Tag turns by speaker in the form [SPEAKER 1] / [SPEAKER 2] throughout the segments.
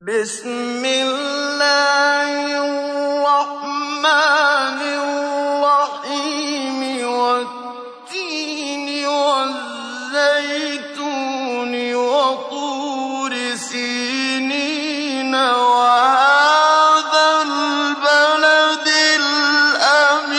[SPEAKER 1] بِسْمِ اللَّهِ الرَّحْمَٰنِ الرَّحِيمِ وَالتِّينِ وَالزَّيْتُونِ وَطُورِ سِينِينَ وَهَٰذَا الْبَلَدِ الْأَمِينِ.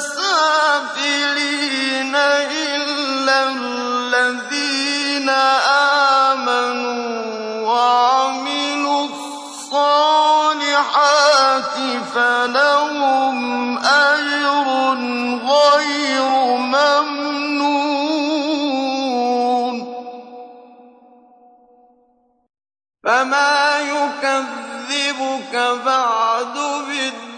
[SPEAKER 1] سَافِلِينَ إِلَّا الَّذِينَ آمَنُوا وَعَمِلُوا الصَّالِحَاتِ فَلَهُمْ أَجْرٌ غَيْرُ مَمْنُونٍ. فَمَا يُكَذِّبُكَ بَعْدُ بِالدِّينِ